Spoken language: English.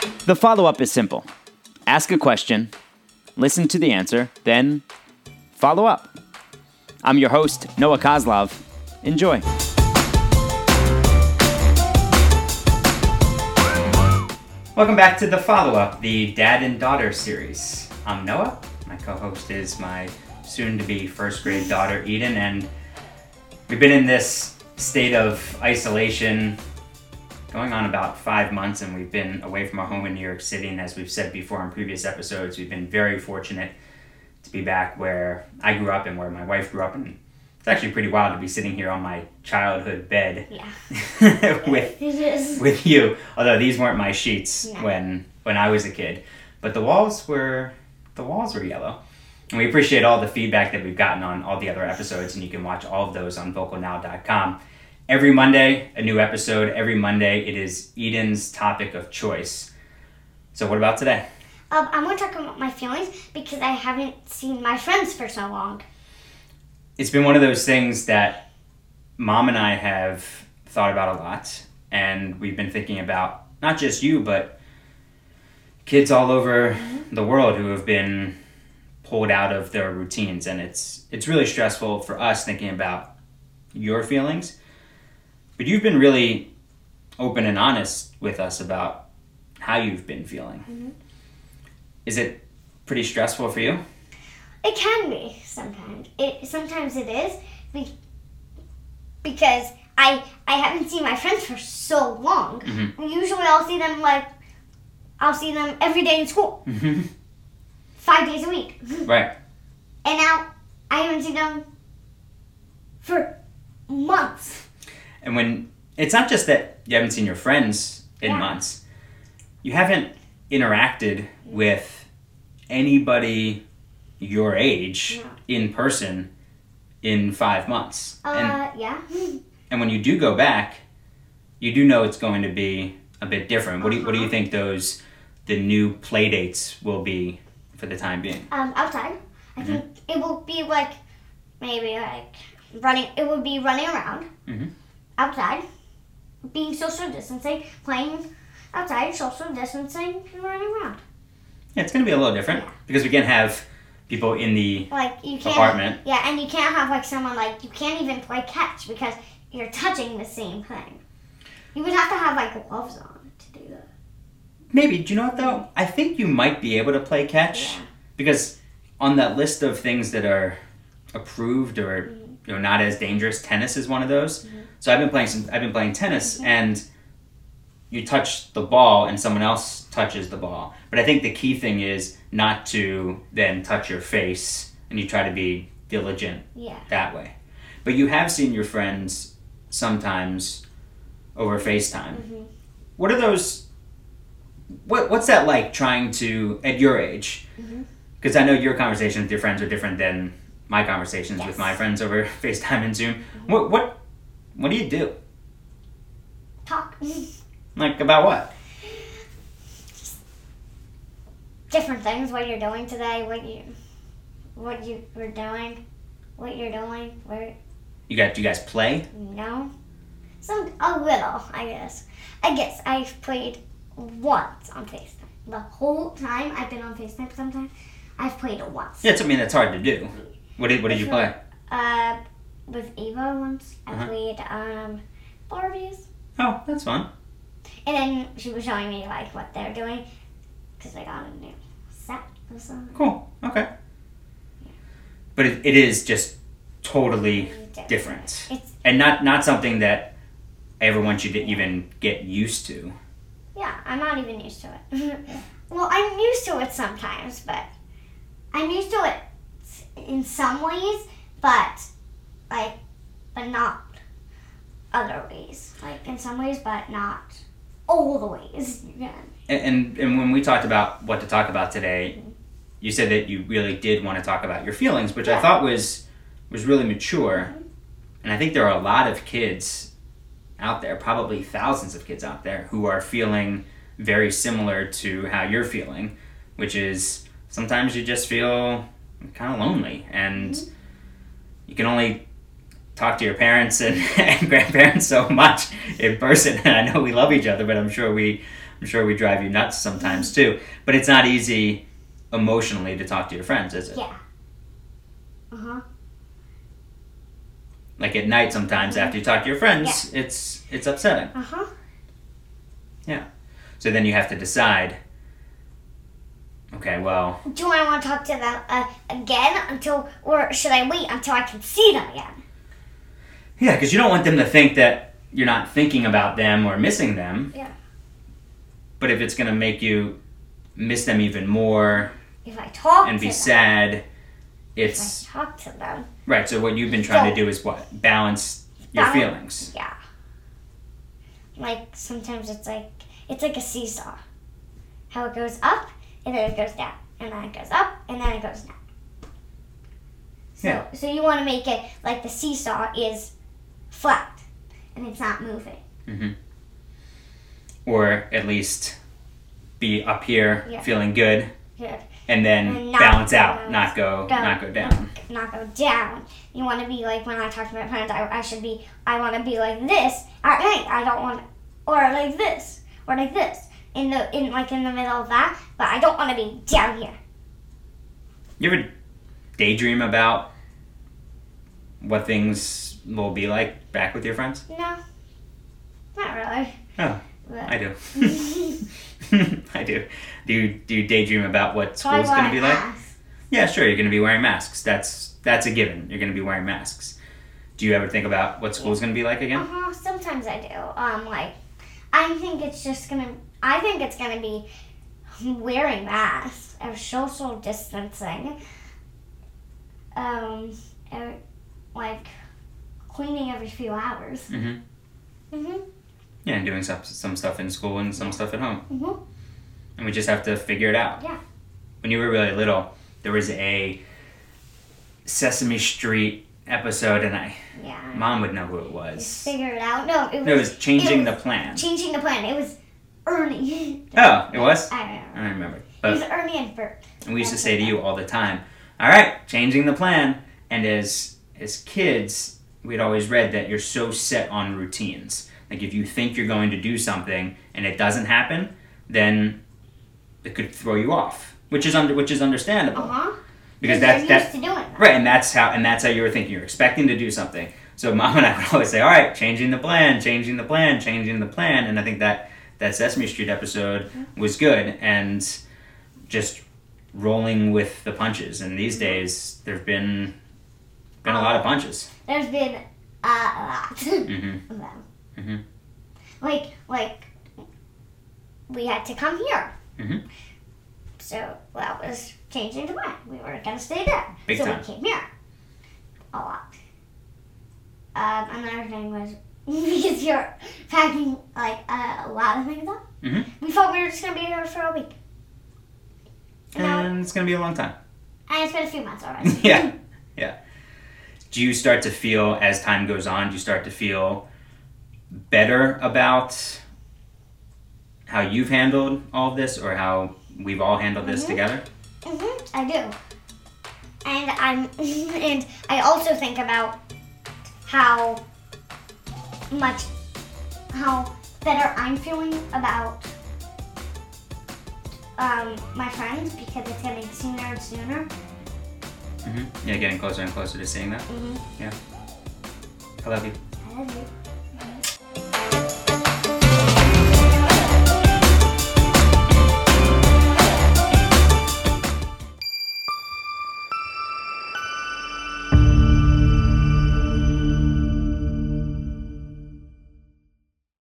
The follow up is simple ask a question, listen to the answer, then follow up. I'm your host, Noah Coslov. Enjoy. Welcome back to the follow up, the dad and daughter series. I'm Noah. My co host is my soon to be first grade daughter, Eden, and we've been in this state of isolation going on about five months, and we've been away from our home in New York City. And as we've said before in previous episodes, we've been very fortunate to be back where I grew up and where my wife grew up. And it's actually pretty wild to be sitting here on my childhood bed Yeah. with with you. Although these weren't my sheets No. when when I was a kid, but the walls were the walls were yellow. And we appreciate all the feedback that we've gotten on all the other episodes, and you can watch all of those on vokalnow.com. Every Monday, a new episode. Every Monday, it is Eden's topic of choice. So, what about today? Um, I'm going to talk about my feelings because I haven't seen my friends for so long. It's been one of those things that mom and I have thought about a lot, and we've been thinking about not just you, but kids all over the world who have been pulled out of their routines, and it's it's really stressful for us thinking about your feelings. But you've been really open and honest with us about how you've been feeling. Is it pretty stressful for you? It can be sometimes. It sometimes it is be, because I I haven't seen my friends for so long. Mhm. Usually I'll see them like I'll see them every day in school, Mm-hmm. five days a week, Right. and now I haven't seen them for months. And when it's not just that you haven't seen your friends in Yeah. months, you haven't interacted with anybody your age Yeah. in person in five months. and, Uh, yeah. and when you do go back, you do know it's going to be a bit different. What do you, what do you Uh-huh. think those the new play dates will be for the time being? um, outside. I think it will be like maybe like running. It will be running around Mhm. Outside, being social distancing, playing outside, social distancing, and running around. Yeah, it's going to be a little different Yeah. because we can't have people in the Like you can't. apartment. Yeah, and you can't have like someone like you can't even play catch because you're touching the same thing. You would have to have like gloves on to do that. Maybe. Do you know what though? I think you might be able to play catch Yeah. because on that list of things that are approved or mm-hmm. You know not as dangerous, tennis is one of those. Mm-hmm. So I've been playing some. I've been playing tennis, mm-hmm. and you touch the ball, and someone else touches the ball. But I think the key thing is not to then touch your face, and you try to be diligent Yeah. that way. But you have seen your friends sometimes over FaceTime. Mhm. What are those? What What's that like trying to at your age? Mm-hmm. Because I know your conversations with your friends are different than my conversations with my friends over FaceTime and Zoom. What What What do you do? Talk. Like about what? different things what you're doing today what you what you were doing what you're doing where You got? Do you guys play? No. know some a little i guess i guess i've played once on facetime the whole time i've been on facetime sometimes i've played once Yeah, it's, I mean that's hard to do. What did What did you play? uh with eva once i Uh-huh. played um barbies Oh, that's fun. and then she was showing me like what they're doing because i got a new set or something Cool. Okay. But it, it is just totally different, it's and not not something that I ever want you to even get used to. Yeah, I'm not even used to it. well, I'm used to it sometimes, but I'm used to it in some ways, but like, but not other ways. Like in some ways, but not all the ways. Yeah. And, and and when we talked about what to talk about today, mm-hmm. you said that you really did want to talk about your feelings, which I thought was was really mature. Mm-hmm. And I think there are a lot of kids out there, probably thousands of kids out there, who are feeling very similar to how you're feeling, which is sometimes you just feel kind of lonely and you can only talk to your parents and, and grandparents so much in person and i know we love each other but i'm sure we I'm sure we drive you nuts sometimes too. But it's not easy emotionally to talk to your friends, is it? Yeah. Uh huh. Like at night sometimes after you talk to your friends, it's it's upsetting. Uh huh. Yeah. So then you have to decide. Okay, well, Do I want to talk to them uh, again until, or should I wait until I can see them again? yeah, because you don't want them to think that you're not thinking about them or missing them. Yeah. But if it's gonna make you miss them even more If I talk and to be them, sad, if it's I talk to them, right. So what you've been trying to do is what balance your Balance. feelings. yeah. Like sometimes it's like it's like a seesaw. How it goes up and then it goes down, and then it goes up and then it goes down. So, Yeah. so you want to make it like the seesaw is flat and it's not moving. Mm-hmm. or at least be up here Yeah. feeling good Good. and then And balance out down. not go, Go. not go down Not go down. You want to be like when I talk to my friends. I, I should be. I want to be like this at night. I don't want, or like this, or like this in the in like in the middle of that. But I don't want to be down here. you ever daydream about what things will be like back with your friends No, not really. Oh, But i do i do do you, do you daydream about what school's going to be like ask. yeah sure you're going to be wearing masks that's that's a given you're going to be wearing masks do you ever think about what school's going to be like again Uh huh. Sometimes I do. Um, like I think it's just gonna. I think it's gonna be wearing masks, and social distancing. Um, and, like cleaning every few hours. Mhm. Mhm. yeah and doing some, some stuff in school and some stuff at home Mhm. and we just have to figure it out. Yeah. When you were really little, there was a Sesame Street episode, and I, Yeah. mom would know who it Just was. figure it out. No, it was, It was changing it the plan. changing the plan. It was Ernie. Oh, it was. I I don't know. don't remember. It was Ernie and Bert. And we used to say to you all the time, "All right, changing the plan." And as as kids, we'd always read that you're so set on routines. Like if you think you're going to do something and it doesn't happen, then it could throw you off, which is under which is understandable. Uh huh. because that's that used to doing that. right and that's how and that's how you were thinking you're expecting to do something so mom and i would always say all right changing the plan changing the plan changing the plan and i think that that sesame street episode was good and just rolling with the punches and these days there've been been a lot of punches There's been a lot hmm of them. Mhm. Like, like, we had to come here. Mhm. So that was changing the plan. We were gonna stay there. Big so time. we came here. A lot. Um, another thing was because you're packing like uh, a lot of things up. Mhm. We thought we were just gonna be here for a week. And, now, it's gonna be a long time and it's been a few months already. yeah yeah do you start to feel as time goes on do you start to feel better about how you've handled all of this or how we've all handled this Mhm. together hmm I do. And I'm and I also think about how much how better I'm feeling about um, my friends because it's getting sooner and sooner. hmm yeah getting closer and closer to seeing that Mm-hmm. i love you I love you.